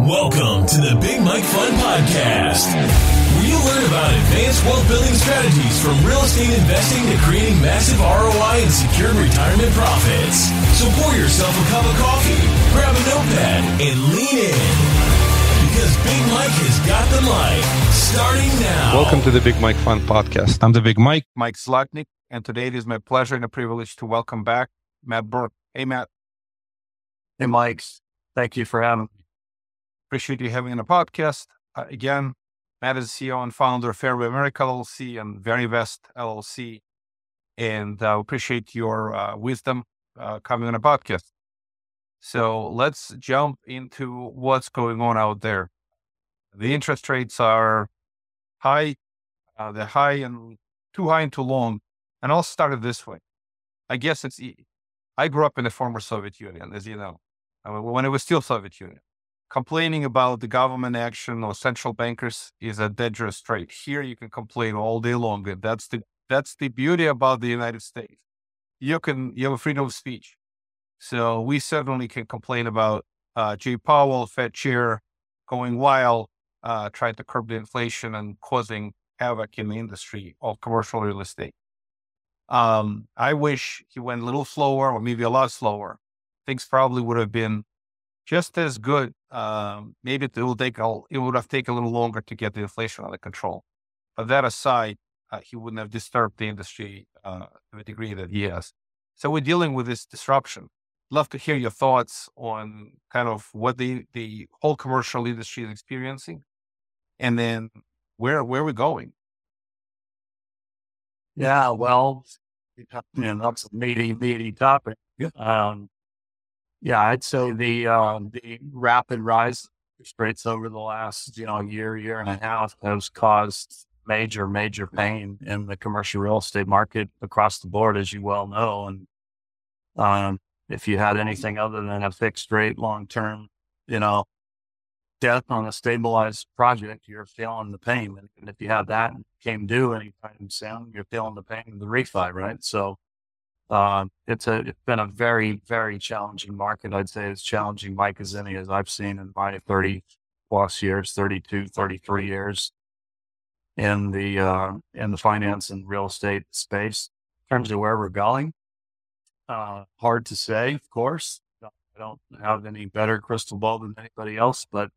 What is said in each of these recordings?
Welcome to the Big Mike Fund Podcast, where you learn about advanced wealth building strategies from real estate investing to creating massive ROI and secured retirement profits. So pour yourself a cup of coffee, grab a notepad, and lean in. Because Big Mike has got the mic starting now. Welcome to the Big Mike Fund Podcast. I'm the Big Mike, Mike Zlotnik, and today it is my pleasure and a privilege to welcome back Matt Burk. Hey, Matt. Hey, Mike. Thank you for having me. Appreciate you having on the podcast. Uh, again, Matt is CEO and founder of Fairway America LLC and Verivest LLC. And I uh, appreciate your uh, wisdom uh, coming on the podcast. So let's jump into what's going on out there. The interest rates are high, uh, they're high and too high and too long. And I'll start it this way. I guess it's, I grew up in the former Soviet Union, as you know, when it was still Soviet Union complaining about the government action or central bankers is a dangerous trade. Here you can complain all day long. And that's the that's the beauty about the United States. You can you have a freedom of speech. So we certainly can complain about uh, Jay Powell, Fed chair, going wild, uh, trying to curb the inflation and causing havoc in the industry of commercial real estate. Um, I wish he went a little slower or maybe a lot slower. Things probably would have been just as good. Um, maybe it will take it would have taken a little longer to get the inflation under control. But that aside, uh, he wouldn't have disturbed the industry uh, to the degree that he has. So we're dealing with this disruption. Love to hear your thoughts on kind of what the the whole commercial industry is experiencing, and then where where we're going. Yeah, well, you know, that's a meaty, meaty topic. Um, yeah, I'd say the um, the rapid rise rates over the last you know year, year and a half has caused major, major pain in the commercial real estate market across the board, as you well know. And um, if you had anything other than a fixed rate, long term, you know, debt on a stabilized project, you're feeling the pain. And if you have that came due anytime soon, you're feeling the pain of the refi, right? So uh, it's a it's been a very very challenging market. I'd say as challenging, Mike, as any as I've seen in my thirty plus years, 32, 33 years in the uh, in the finance and real estate space. In terms of where we're going, uh, hard to say. Of course, I don't have any better crystal ball than anybody else, but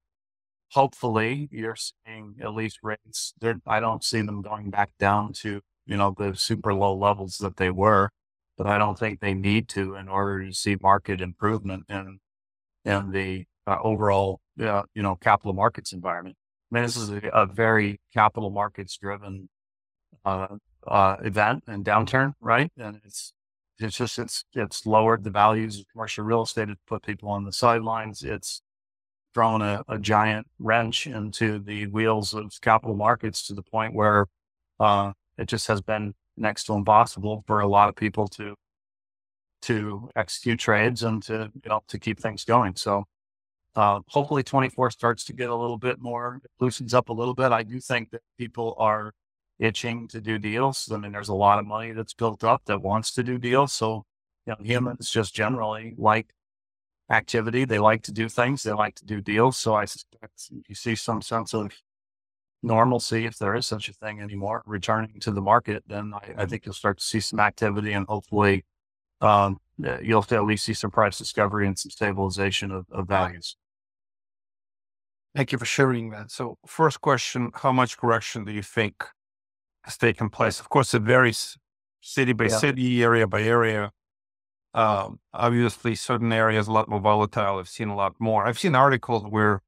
hopefully, you're seeing at least rates. I don't see them going back down to you know the super low levels that they were but I don't think they need to in order to see market improvement in in the uh, overall uh, you know capital markets environment. I mean, this is a, a very capital markets driven uh, uh, event and downturn, right? And it's it's just it's it's lowered the values of commercial real estate. It's put people on the sidelines. It's thrown a, a giant wrench into the wheels of capital markets to the point where uh, it just has been next to impossible for a lot of people to to execute trades and to you know to keep things going. So uh, hopefully 24 starts to get a little bit more loosens up a little bit. I do think that people are itching to do deals. I mean, there's a lot of money that's built up that wants to do deals. So you know, humans just generally like activity. They like to do things. They like to do deals. So I suspect you see some sense of normalcy, if there is such a thing anymore, returning to the market, then I, I think you'll start to see some activity and hopefully um, uh, you'll at least see some price discovery and some stabilization of, of values. Thank you for sharing that. So, first question How much correction do you think has taken place? Of course, it varies city by yeah. city, area by area. Um, obviously, certain areas a lot more volatile. I've seen a lot more. I've seen articles where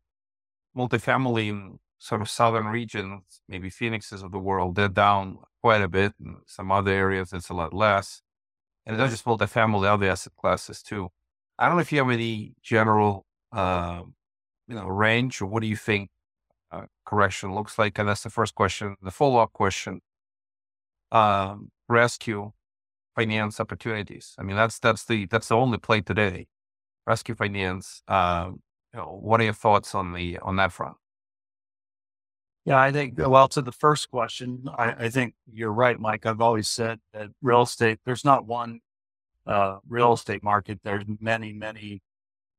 multifamily sort of southern regions, maybe Phoenixes of the world, they're down quite a bit. In some other areas, it's a lot less. And it's not just multifamily, other asset classes too. I don't know if you have any general, uh, you know, range or what do you think uh, correction looks like? And that's the first question. The follow up question: um, rescue finance opportunities. I mean, that's that's the that's the only play today. Rescue finance. Um, you know, what are your thoughts on the on that front? Yeah, I think, well, to the first question, I, I, think you're right, Mike. I've always said that real estate, there's not one uh, real estate market. There's many, many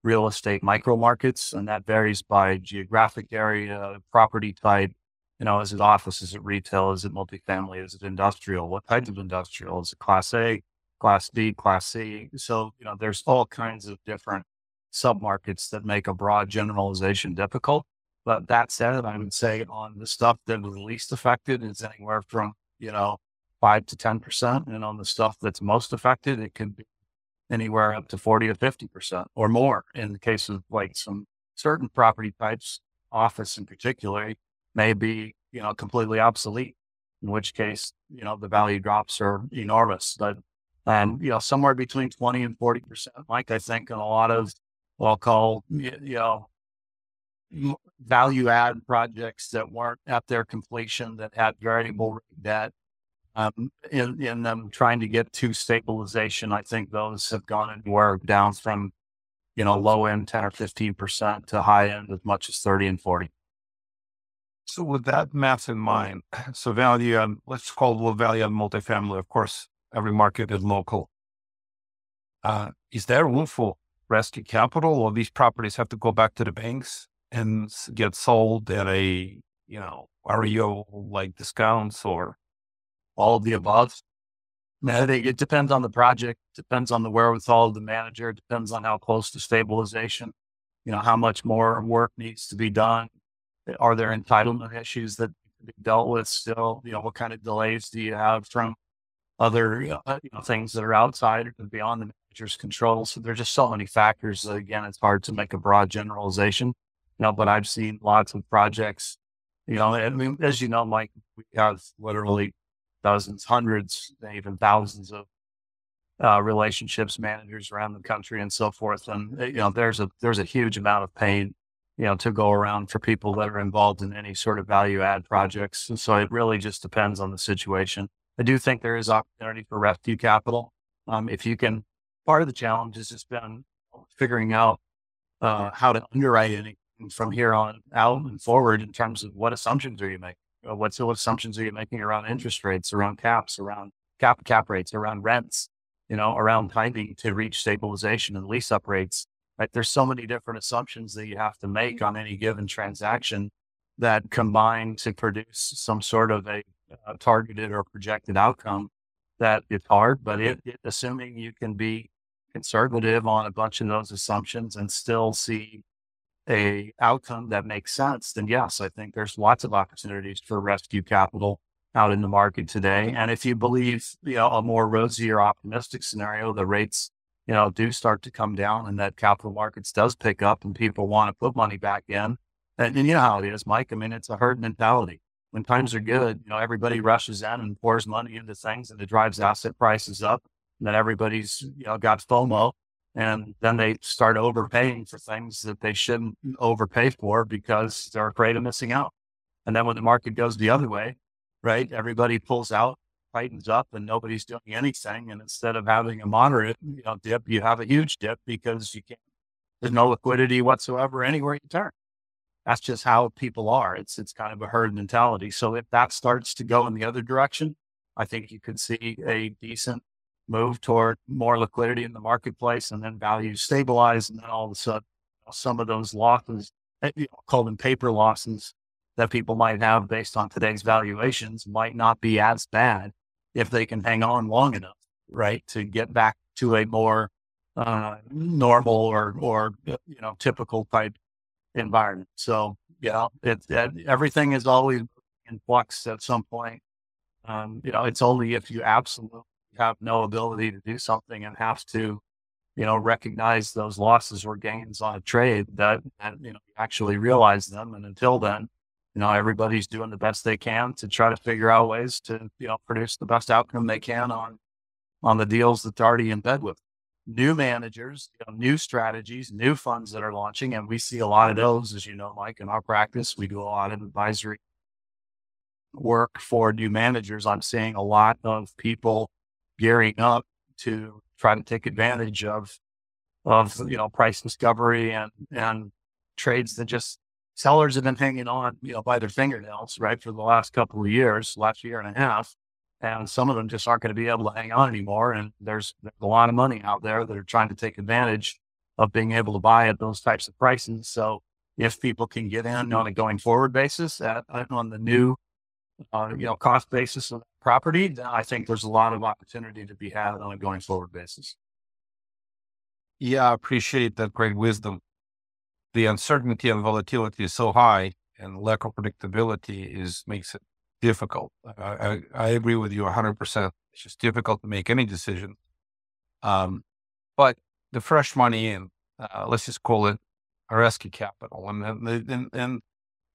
real estate micro markets, and that varies by geographic area, property type. You know, is it office? Is it retail? Is it multifamily? Is it industrial? What type of industrial? Is it class A, class B, class C? So, you know, there's all kinds of different submarkets that make a broad generalization difficult. But that said, I would say on the stuff that was least affected is anywhere from, you know, five to 10%. And on the stuff that's most affected, it can be anywhere up to 40 to 50% or more in the case of like some certain property types, office in particular, may be, you know, completely obsolete, in which case, you know, the value drops are enormous. But, and, you know, somewhere between 20 and 40%, Mike, I think, in a lot of what I'll call, you know, value add projects that weren't at their completion that had variable debt um, in, in them trying to get to stabilization, I think those have gone anywhere down from, you know, low end 10 or 15% to high end as much as 30 and 40. So with that math in mind, so value and let's call low value and multifamily. Of course, every market is local. Uh, is there room for rescue capital or these properties have to go back to the banks and get sold at a, you know, REO like discounts or all of the above. Think it depends on the project, depends on the wherewithal of the manager, depends on how close to stabilization, you know, how much more work needs to be done. Are there entitlement issues that can be dealt with still? You know, what kind of delays do you have from other you know, things that are outside or beyond the manager's control? So there's just so many factors again, it's hard to make a broad generalization. Know, but I've seen lots of projects, you know, I mean, as you know, Mike, we have literally dozens, hundreds, even thousands of uh, relationships managers around the country and so forth. And eh, you know, there's a there's a huge amount of pain, you know, to go around for people that are involved in any sort of value add projects. And so it really just depends on the situation. I do think there is opportunity for rescue capital. Um, if you can, part of the challenge has just been figuring out uh, how to underwrite anything from here on out and forward in terms of what assumptions are you making uh, what, what assumptions are you making around interest rates, around caps, around cap cap rates, around rents, you know, around timing to reach stabilization and lease up rates. Right? There's so many different assumptions that you have to make on any given transaction that combine to produce some sort of a, a targeted or projected outcome that it's hard, but it, it, assuming you can be conservative on a bunch of those assumptions and still see a outcome that makes sense, then yes, I think there's lots of opportunities for rescue capital out in the market today. And if you believe, you know, a more rosy or optimistic scenario, the rates, you know, do start to come down and that capital markets does pick up and people want to put money back in. And, and you know how it is, Mike. I mean, it's a herd mentality. When times are good, you know, everybody rushes in and pours money into things and it drives asset prices up. And then everybody's, you know, got FOMO and then they start overpaying for things that they shouldn't overpay for because they're afraid of missing out. And then when the market goes the other way, right, everybody pulls out, tightens up, and nobody's doing anything. And instead of having a moderate you know, dip, you have a huge dip because you can't. There's no liquidity whatsoever anywhere you turn. That's just how people are. It's it's kind of a herd mentality. So if that starts to go in the other direction, I think you could see a decent move toward more liquidity in the marketplace and then values stabilize. And then all of a sudden, some of those losses, eh, you know, called them paper losses that people might have based on today's valuations might not be as bad if they can hang on long enough, right? To get back to a more uh, normal or, or, you know, typical type environment. So, yeah, it, it, everything is always in flux at some point. Um, you know, it's only if you absolutely have no ability to do something and have to, you know, recognize those losses or gains on a trade that, you know, actually realize them. And until then, you know, everybody's doing the best they can to try to figure out ways to, you know, produce the best outcome they can on, on the deals that's already in bed with new managers, you know, new strategies, new funds that are launching. And we see a lot of those, as you know, Mike, in our practice, we do a lot of advisory work for new managers. I'm seeing a lot of people gearing up to try to take advantage of of you know price discovery and and trades that just sellers have been hanging on you know by their fingernails right for the last couple of years last year and a half and some of them just aren't going to be able to hang on anymore and there's, a lot of money out there that are trying to take advantage of being able to buy at those types of prices. So if people can get in on a going forward basis at, on the new, uh, you know, cost basis of property, I think there's a lot of opportunity to be had on a going forward basis. Yeah, I appreciate that great wisdom. The uncertainty and volatility is so high and lack of predictability is makes it difficult. I, I, I agree with you 100%. It's just difficult to make any decision. Um, but the fresh money in, uh, let's just call it a rescue capital. And, and, and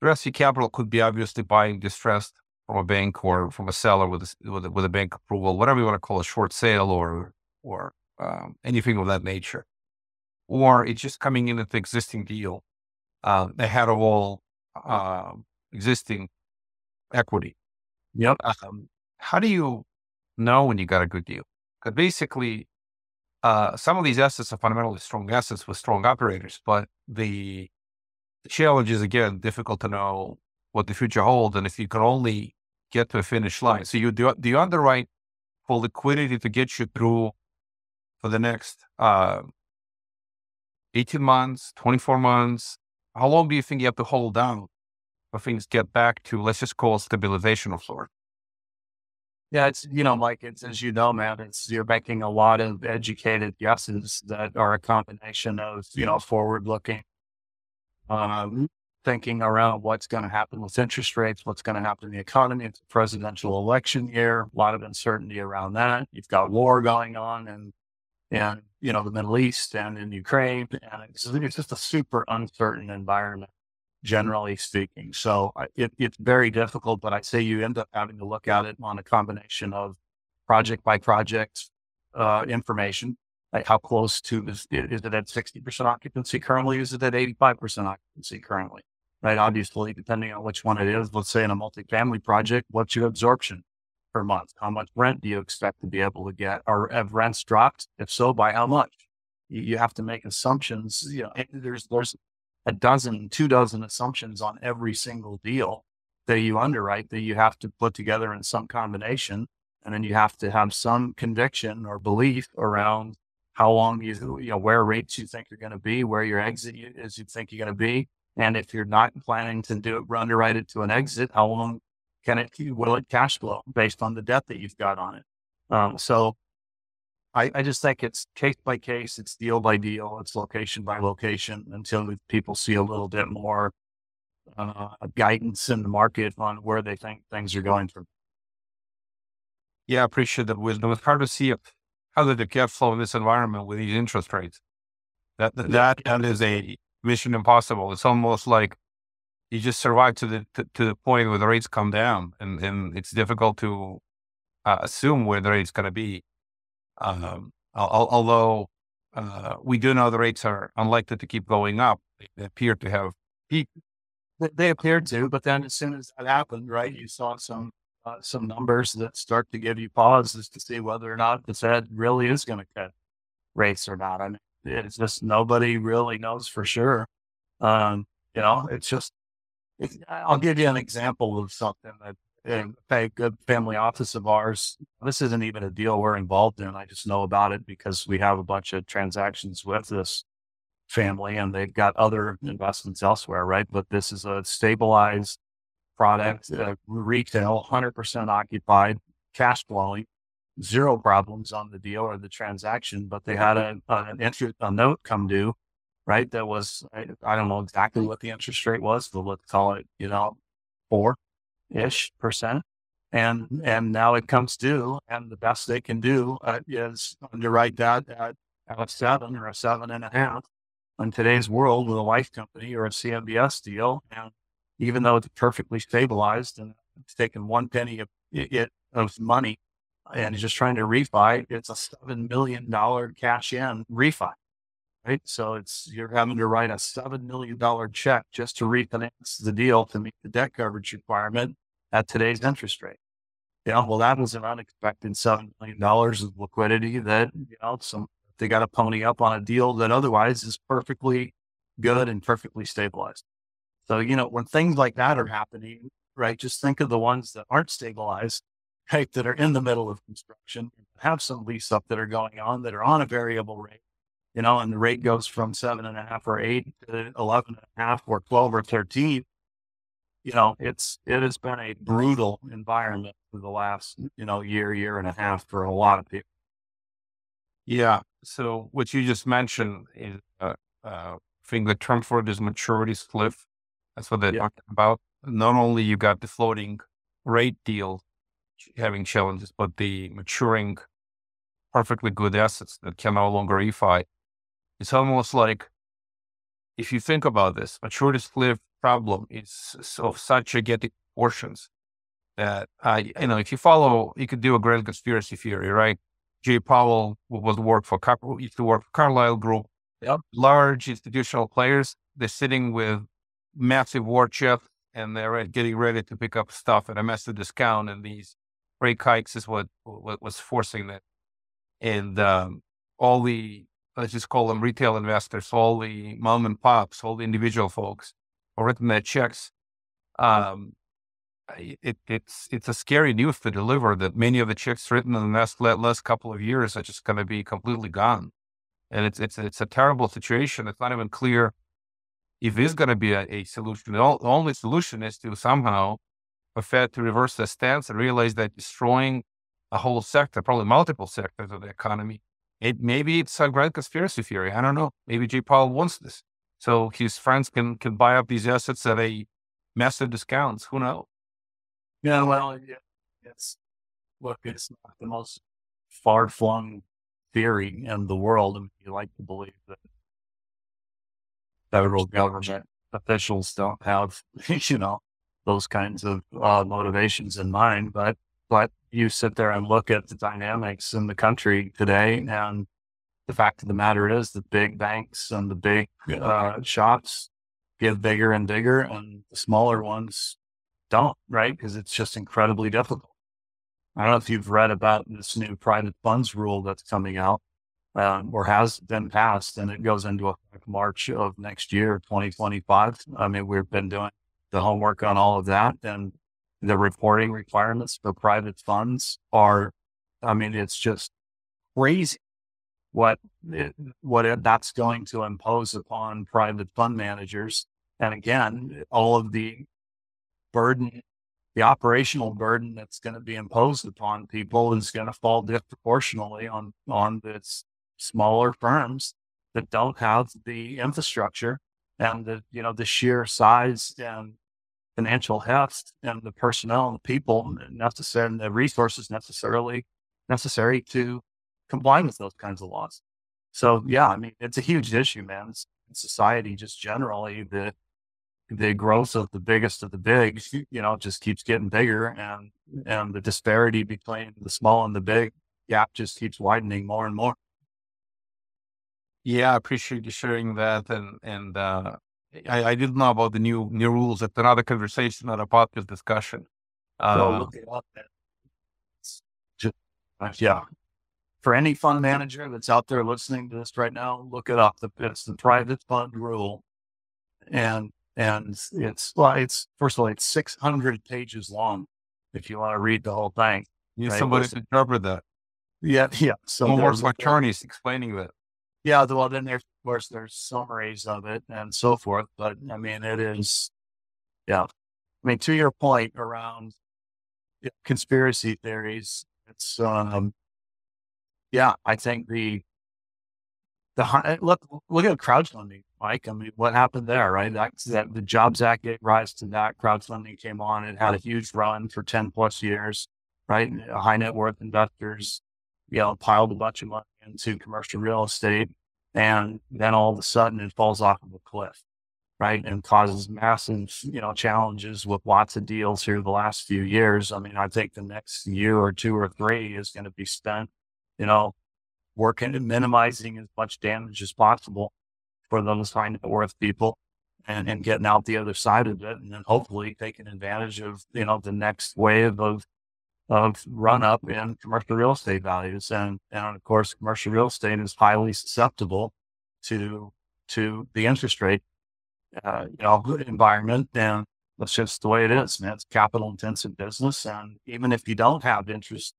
rescue capital could be obviously buying distressed from a bank or from a seller with a, with a, with a bank approval, whatever you want to call a short sale or, or um, anything of that nature. Or it's just coming in at the existing deal uh, ahead of all uh, existing equity. Yep. Um, how do you know when you got a good deal? Because basically, uh, some of these assets are fundamentally strong assets with strong operators, but the, the challenge is again difficult to know what the future holds, and if you can only get to a finish line. So you do you underwrite for liquidity to get you through for the next uh, eighteen months, twenty four months. How long do you think you have to hold down for things get back to let's just call stabilization of sort? Yeah, it's you know, like it's as you know, man, it's you're making a lot of educated guesses that are a combination of you know forward looking, um, thinking around what's going to happen with interest rates, what's going to happen in the economy. It's a presidential election year, a lot of uncertainty around that. You've got war going on, and and you know the Middle East and in Ukraine, and it's, it's just a super uncertain environment generally speaking. So it, it's very difficult, but I say you end up having to look at it on a combination of project by project uh, information. Like how close to is, is it at 60% occupancy currently? Is it at 85% occupancy currently? Right. Obviously, depending on which one it is, let's say in a multifamily project, what's your absorption per month? How much rent do you expect to be able to get? Or have rents dropped? If so, by how much? You, you have to make assumptions. You know, there's, there's a dozen, two dozen assumptions on every single deal that you underwrite that you have to put together in some combination. And then you have to have some conviction or belief around how long you, you know, where rates you think you're going to be, where your exit is you think you're going to be. And if you're not planning to do it, underwrite it to an exit, how long can it, will it cash flow based on the debt that you've got on it? Um, so I, I just think it's case by case, it's deal by deal, it's location by location until people see a little bit more uh, guidance in the market on where they think things are going from. Yeah, I appreciate that wisdom. It's hard to see how did the cash flow in this environment with these interest rates. That that, that is a mission impossible. It's almost like you just survive to the to, to the point where the rates come down, and and it's difficult to uh, assume where the rate's going to be. Um, although uh, we do know the rates are unlikely to keep going up, they appear to have peaked. They appear to, but then as soon as that happened, right, you saw some uh, some numbers that start to give you pauses to see whether or not the Fed really is going to cut rates or not. I mean, it's just nobody really knows for sure. Um, you know, it's just. It's, I'll give you an example of something that a good family office of ours. This isn't even a deal we're involved in. I just know about it because we have a bunch of transactions with this family and they've got other investments elsewhere, right? But this is a stabilized product, uh, retail, 100% occupied, cash flowing, zero problems on the deal or the transaction. But they had a, an interest, a note come due, right? That was, I, I don't know exactly what the interest rate was, but let's call it, you know, four ish percent. And, and now it comes due and the best they can do uh, is underwrite that at, at a seven or a seven and a half in today's world with a life company or a CMBS deal. And even though it's perfectly stabilized and it's taken one penny of, it, of money and just trying to refi, it's a $7 million cash in refi right? So it's you're having to write a seven million dollar check just to refinance the deal to meet the debt coverage requirement at today's interest rate. Yeah, well, that was an unexpected seven million dollars of liquidity that you know some they got to pony up on a deal that otherwise is perfectly good and perfectly stabilized. So you know when things like that are happening, right? Just think of the ones that aren't stabilized, right? That are in the middle of construction, have some lease up that are going on that are on a variable rate you know, and the rate goes from seven and a half or eight to 11 and a half or 12 or 13, you know, it's, it has been a brutal environment for the last, you know, year, year and a half for a lot of people. Yeah. So what you just mentioned is, uh, uh, I think the term for it is maturity cliff. That's what they're Yeah. talking about. Not only you got the floating rate deal having challenges, but the maturing perfectly good assets that can no longer refi. It's almost like if you think about this, maturity cliff problem is of such gigantic portions that uh, you know if you follow, you could do a great conspiracy theory, right? Jay Powell was work for Car- used to work for Carlyle Group. Yep. Large institutional players. They're sitting with massive war chest and they're getting ready to pick up stuff at a massive discount. And these rate hikes is what what was forcing that. And um, all the let's just call them retail investors, all the mom and pops, all the individual folks, are written their checks. Um, it, it's it's a scary news to deliver that many of the checks written in the last la- last couple of years are just going to be completely gone, and it's it's it's a terrible situation. It's not even clear if there's going to be a, a solution. The only solution is to somehow Fed to reverse their stance and realize that destroying a whole sector, probably multiple sectors of the economy, it maybe it's a grand conspiracy theory. I don't know. Maybe J. Powell wants this, so his friends can can buy up these assets at a massive discounts. Who knows? Yeah, well, yeah, it's look, it's not the most far flung theory in the world. I mean, you like to believe that federal government officials don't have, you know, those kinds of uh, motivations in mind, but but you sit there and look at the dynamics in the country today, and the fact of the matter is, the big banks and the big uh, shops get bigger and bigger, and the smaller ones don't, right? Because it's just incredibly difficult. I don't know if you've read about this new private funds rule that's coming out um, or has been passed, and it goes into effect March of next year, 2025. I mean, we've been doing the homework on all of that, and the reporting requirements for private funds are, I mean, it's just crazy what it, what it, that's going to impose upon private fund managers. And again, all of the burden, the operational burden that's going to be imposed upon people is going to fall disproportionately on on the smaller firms that don't have the infrastructure and the you know the sheer size and financial heft and the personnel and the people necessary and the resources necessarily necessary to comply with those kinds of laws. So yeah, I mean it's a huge issue, man. It's, society just generally the the growth of the biggest of the big, you know, just keeps getting bigger and and the disparity between the small and the big gap just keeps widening more and more. Yeah, I appreciate you sharing that. And and uh, I, I didn't know about the new new rules. It's another conversation, not a podcast discussion. So Uh, look it up. man. Just, uh, yeah. For any fund manager that's out there listening to this right now, look it up. The, it's the private fund rule. And, and it's, well, it's, first of all, it's 600 pages long if you want to read the whole thing. need Right, somebody to interpret that. Yeah. Yeah. So there's- attorneys explaining that. Yeah, well, then there's of course there's summaries of it and so forth. But I mean, it is, yeah. I mean, to your point around yeah, conspiracy theories, it's um, yeah. I think the the look look at crowdfunding, Mike. I mean, what happened there, right? That's that the Jobs Act gave rise to that. Crowdfunding came on. It had a huge run for ten plus years, right? High net worth investors, you know, piled a bunch of money into commercial real estate and then all of a sudden it falls off of a cliff, right? And causes massive, you know, challenges with lots of deals here the last few years. I mean, I think the next year or two or three is going to be spent, you know, working and minimizing as much damage as possible for those high net worth people and, and getting out the other side of it. And then hopefully taking advantage of, you know, the next wave of of run up in commercial real estate values. And, and of course, commercial real estate is highly susceptible to, to the interest rate, uh, you know, environment. And that's just the way it is, man. It's capital intensive business. And even if you don't have interest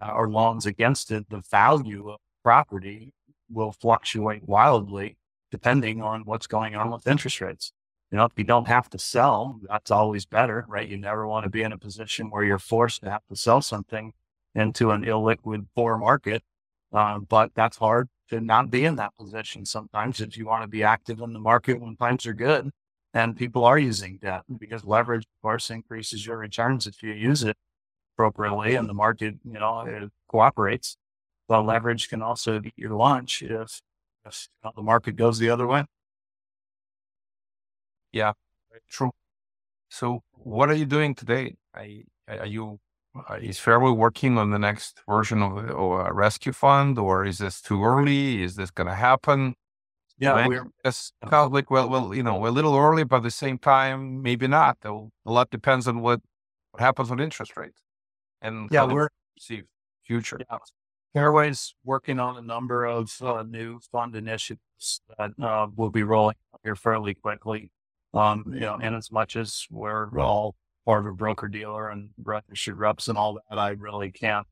uh, or loans against it, the value of property will fluctuate wildly depending on what's going on with interest rates. You know, if you don't have to sell, that's always better, right? You never want to be in a position where you're forced to have to sell something into an illiquid poor market. Um, but that's hard to not be in that position sometimes if you want to be active in the market when times are good and people are using debt because leverage, of course, increases your returns if you use it appropriately and the market, you know, it cooperates. But leverage can also eat your lunch if, if you know, the market goes the other way. Yeah, true. So, what are you doing today? are you uh, is Fairway working on the next version of a rescue fund, or is this too early? Is this going to happen? Yeah, when, we're kind of like well, well, you know, we're a little early, but at the same time, maybe not. A lot depends on what, what happens with interest rates and yeah, we're see future. Yeah. Fairway's working on a number of uh, new fund initiatives that uh, will be rolling here fairly quickly. Um, you know, and as much as we're all part of a broker dealer and registered reps and all that, I really can't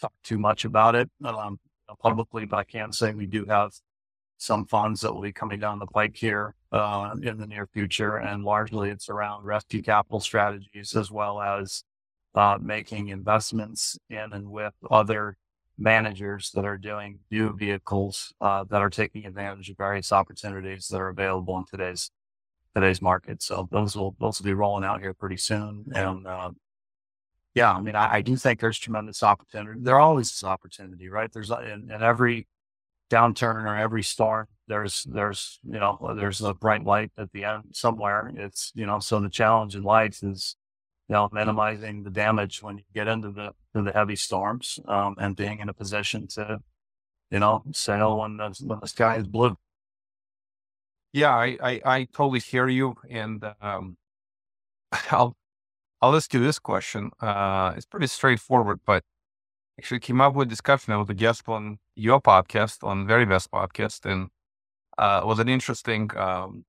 talk too much about it um, publicly, but I can say we do have some funds that will be coming down the pike here uh, in the near future. And largely it's around rescue capital strategies as well as uh, making investments in and with other managers that are doing new vehicles uh, that are taking advantage of various opportunities that are available in today's today's market. So those will those will be rolling out here pretty soon. And uh, yeah, I mean, I, I, do think there's tremendous opportunity. There always is opportunity, right? There's uh, in, in every downturn or every storm, there's there's you know there's a bright light at the end somewhere. It's you know so the challenge in life is you know minimizing the damage when you get into the the heavy storms um, and being in a position to you know sail when the when the sky is blue. Yeah, I, I, I totally hear you. And um, I'll, I'll ask you this question. Uh, it's pretty straightforward, but actually came up with discussion. I was a guest on your podcast, on Verivest Podcast, and uh, was an interesting um,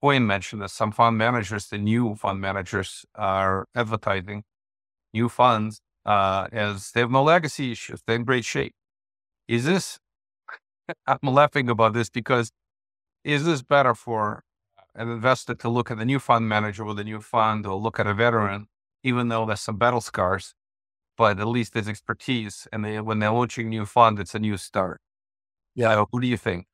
point mentioned that some fund managers, the new fund managers, are advertising new funds uh, as they have no legacy issues. They're in great shape. Is this, I'm laughing about this because is this better for an investor to look at the new fund manager with a new fund or look at a veteran, even though there's some battle scars, but at least there's expertise. And they, when they're launching a new fund, it's a new start. Yeah. So who do you think?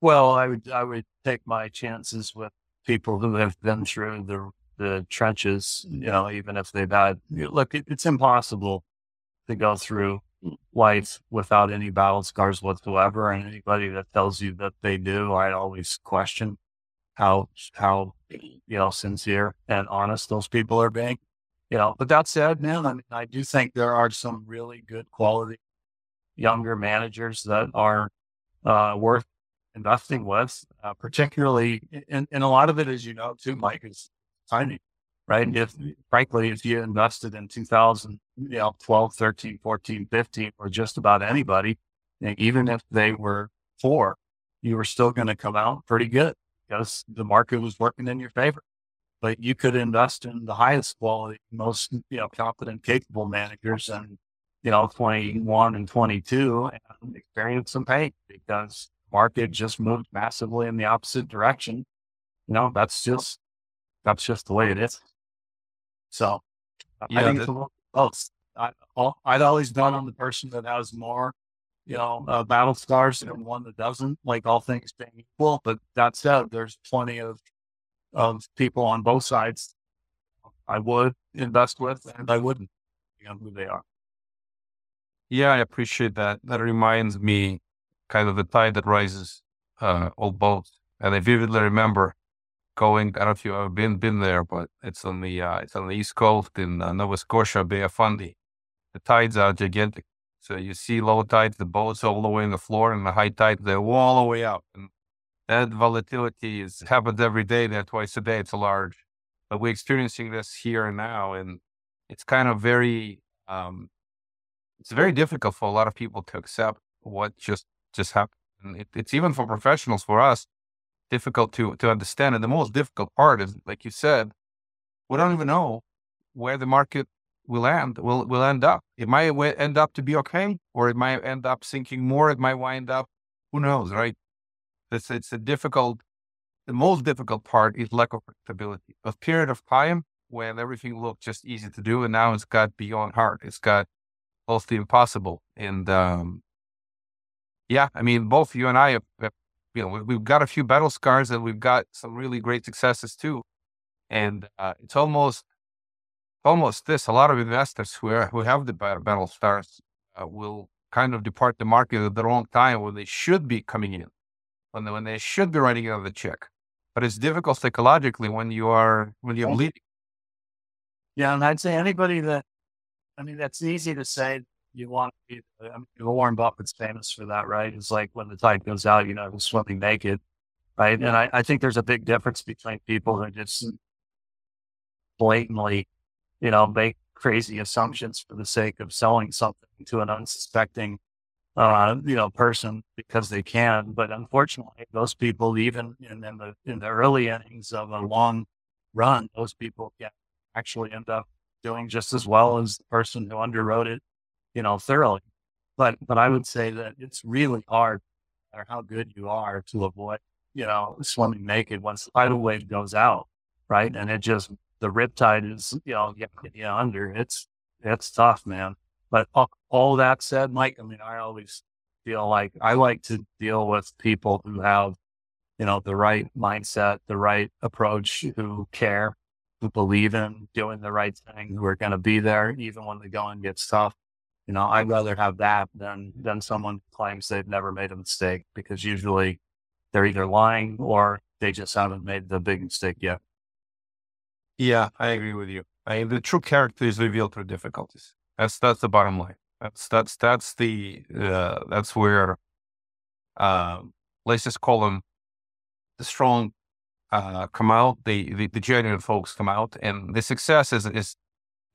Well, I would, I would take my chances with people who have been through the, the trenches, you know, even if they've had, look, it, it's impossible to go through life without any battle scars whatsoever. And anybody that tells you that they do, I always question how how you know sincere and honest those people are being. You know, but that said, man, I mean, I do think there are some really good quality younger managers that are uh, worth investing with, uh, particularly, and, and a lot of it, as you know, too, Mike, is timing right? If frankly, if you invested in 2000, you know, 12, 13, 14, 15, or just about anybody, even if they were four, you were still going to come out pretty good because the market was working in your favor. But you could invest in the highest quality, most, you know, competent, capable managers and, you know, 21 and 22 and experience some pain because market just moved massively in the opposite direction. You know, that's just, that's just the way it is. So yeah, I think that, it's a little. I, I'd always bet on the person that has more, you know, uh, battle scars than one that doesn't, like all things being equal. But that said, there's plenty of, of people on both sides I would invest with and I wouldn't, on who they are. Yeah, I appreciate that. That reminds me kind of the tide that rises uh, all boats. And I vividly remember going. I don't know if you've ever been been there, but it's on the uh, it's on the east coast in uh, Nova Scotia, Bay of Fundy. The tides are gigantic. So you see low tides, the boats all the way in the floor, and the high tides they're all the way out. And that volatility is happens every day. There twice a day. It's large, but we're experiencing this here and now, and it's kind of very um, it's very difficult for a lot of people to accept what just just happened. It, it's even for professionals, for us, difficult to to understand. And the most difficult part is, like you said, we don't even know where the market will end will will end up. It might end up to be okay, or it might end up sinking more. It might wind up, who knows, right? It's it's a difficult. The most difficult part is lack of predictability. A period of time when everything looked just easy to do, and now it's got beyond hard. It's got close to impossible. And um, yeah, I mean, both you and I have, have you know, we've got a few battle scars and we've got some really great successes too. And uh, it's almost, almost this. A lot of investors who are, who have the battle scars uh, will kind of depart the market at the wrong time when they should be coming in, when they, when they should be writing another check. But it's difficult psychologically when you are when you're bleeding. Yeah, and I'd say anybody that, I mean, that's easy to say you want to be, I mean, Warren Buffett's famous for that, right? It's like when the tide goes out, you know, swimming naked, right? And I, I think there's a big difference between people that just blatantly, you know, make crazy assumptions for the sake of selling something to an unsuspecting, uh, you know, person because they can. But unfortunately, those people, even in, in the in the early innings of a long run, those people can actually end up doing just as well as the person who underwrote it you know, thoroughly. But but I would say that it's really hard, or how good you are, to avoid, you know, swimming naked once the tidal wave goes out, right? And it just the riptide is, you know, getting you under. It's it's tough, man. But all, all that said, Mike, I mean, I always feel like I like to deal with people who have, you know, the right mindset, the right approach, who care, who believe in doing the right thing, who are going to be there even when the going gets tough. You know, I'd rather have that than than someone claims they've never made a mistake because usually they're either lying or they just haven't made the big mistake yet. Yeah, I agree with you. I, mean, the true character is revealed through difficulties. That's that's the bottom line. That's that's that's the uh, that's where uh, let's just call them the strong uh, come out, the, the the genuine folks come out, and the success is is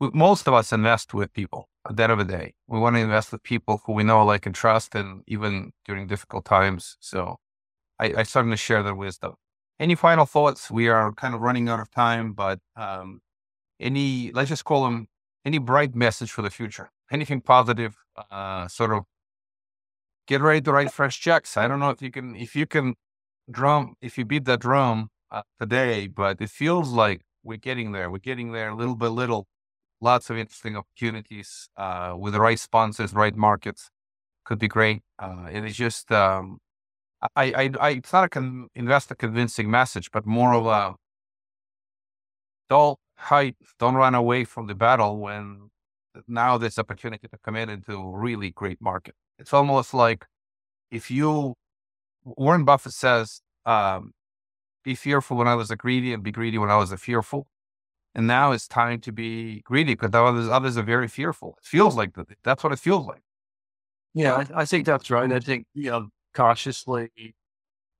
most of us invest with people at the end of the day. We want to invest with people who we know, like, and trust, and even during difficult times. So I, I certainly share their wisdom. Any final thoughts? We are kind of running out of time, but um, any, let's just call them any bright message for the future, anything positive, uh, sort of get ready to write fresh checks. I don't know if you can, if you can drum, if you beat that drum uh, today, but it feels like we're getting there. We're getting there little by little lots of interesting opportunities uh, with the right sponsors, right markets. Could be great. Uh, it is just, um, I, I, I, it's not a con- investor convincing message, but more of a don't hide, don't run away from the battle when now there's opportunity to come in into a really great market. It's almost like if you, Warren Buffett says, um, be fearful when I was a greedy and be greedy when I was a fearful. And now it's time to be greedy because others, others are very fearful. It feels like that. That's what it feels like. Yeah, I, I think that's right. I think, you know, cautiously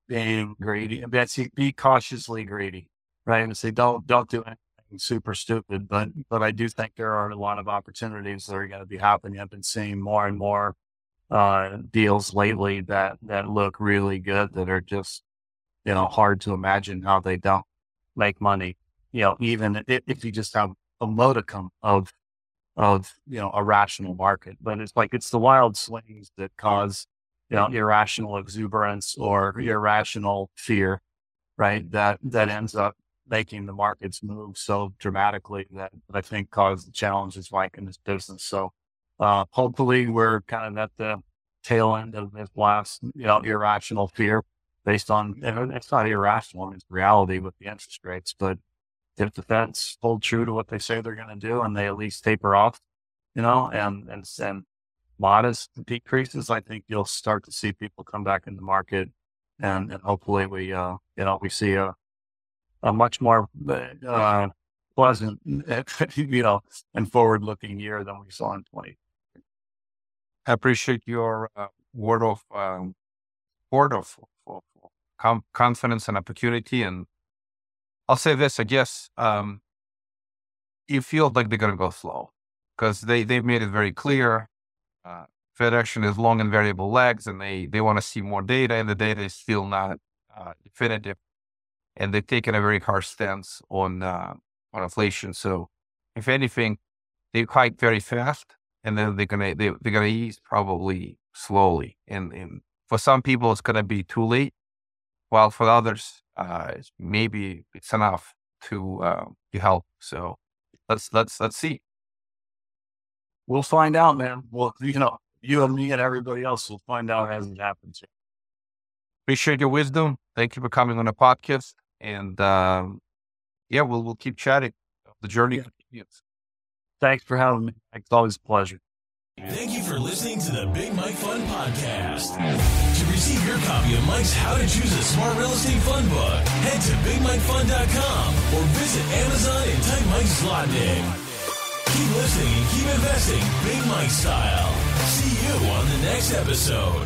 being greedy and Betsy, be cautiously greedy, right? And say, don't, don't do anything super stupid. But, but I do think there are a lot of opportunities that are going to be happening. I've been seeing more and more uh, deals lately that, that look really good that are just, you know, hard to imagine how they don't make money you know, even if, you just have a modicum of, of, you know, a rational market, but it's like, it's the wild swings that cause, you know, irrational exuberance or irrational fear, right? That, that ends up making the markets move so dramatically that I think caused the challenges like in this business. So, uh, hopefully we're kind of at the tail end of this last, you know, irrational fear based on, it's not irrational, it's reality with the interest rates, but if the Feds hold true to what they say they're going to do and they at least taper off, you know, and, and, and modest decreases, I think you'll start to see people come back in the market and, and hopefully we, uh, you know, we see a, a much more, uh, pleasant, you know, and forward looking year than we saw in 20. I appreciate your uh, word of, um, word of, of, of confidence and opportunity and I'll say this, I guess, um, you feel like they're going to go slow because they, they've made it very clear. Uh, Fed action is long and variable lags and they, they want to see more data and the data is still not uh, definitive. And they've taken a very harsh stance on, uh, on inflation. So if anything, they hike very fast, and then they're gonna they, they're gonna ease probably slowly. And, and for some people, it's gonna be too late, while for others, uh, maybe it's enough to uh, to help. So let's let's let's see. We'll find out, man. Well, you know, you and me and everybody else will find out as it happens. Appreciate your wisdom. Thank you for coming on the podcast. And um, yeah, we'll we'll keep chatting. The journey continues. Thanks for having me. It's always a pleasure. Thank you for listening to the Big Mike Fund Podcast. To receive your copy of Mike's How to Choose a Smart Real Estate Fund book, head to BigMikeFund.com or visit Amazon and type Mike's Zlotnik. Keep listening and keep investing Big Mike style. See you on the next episode.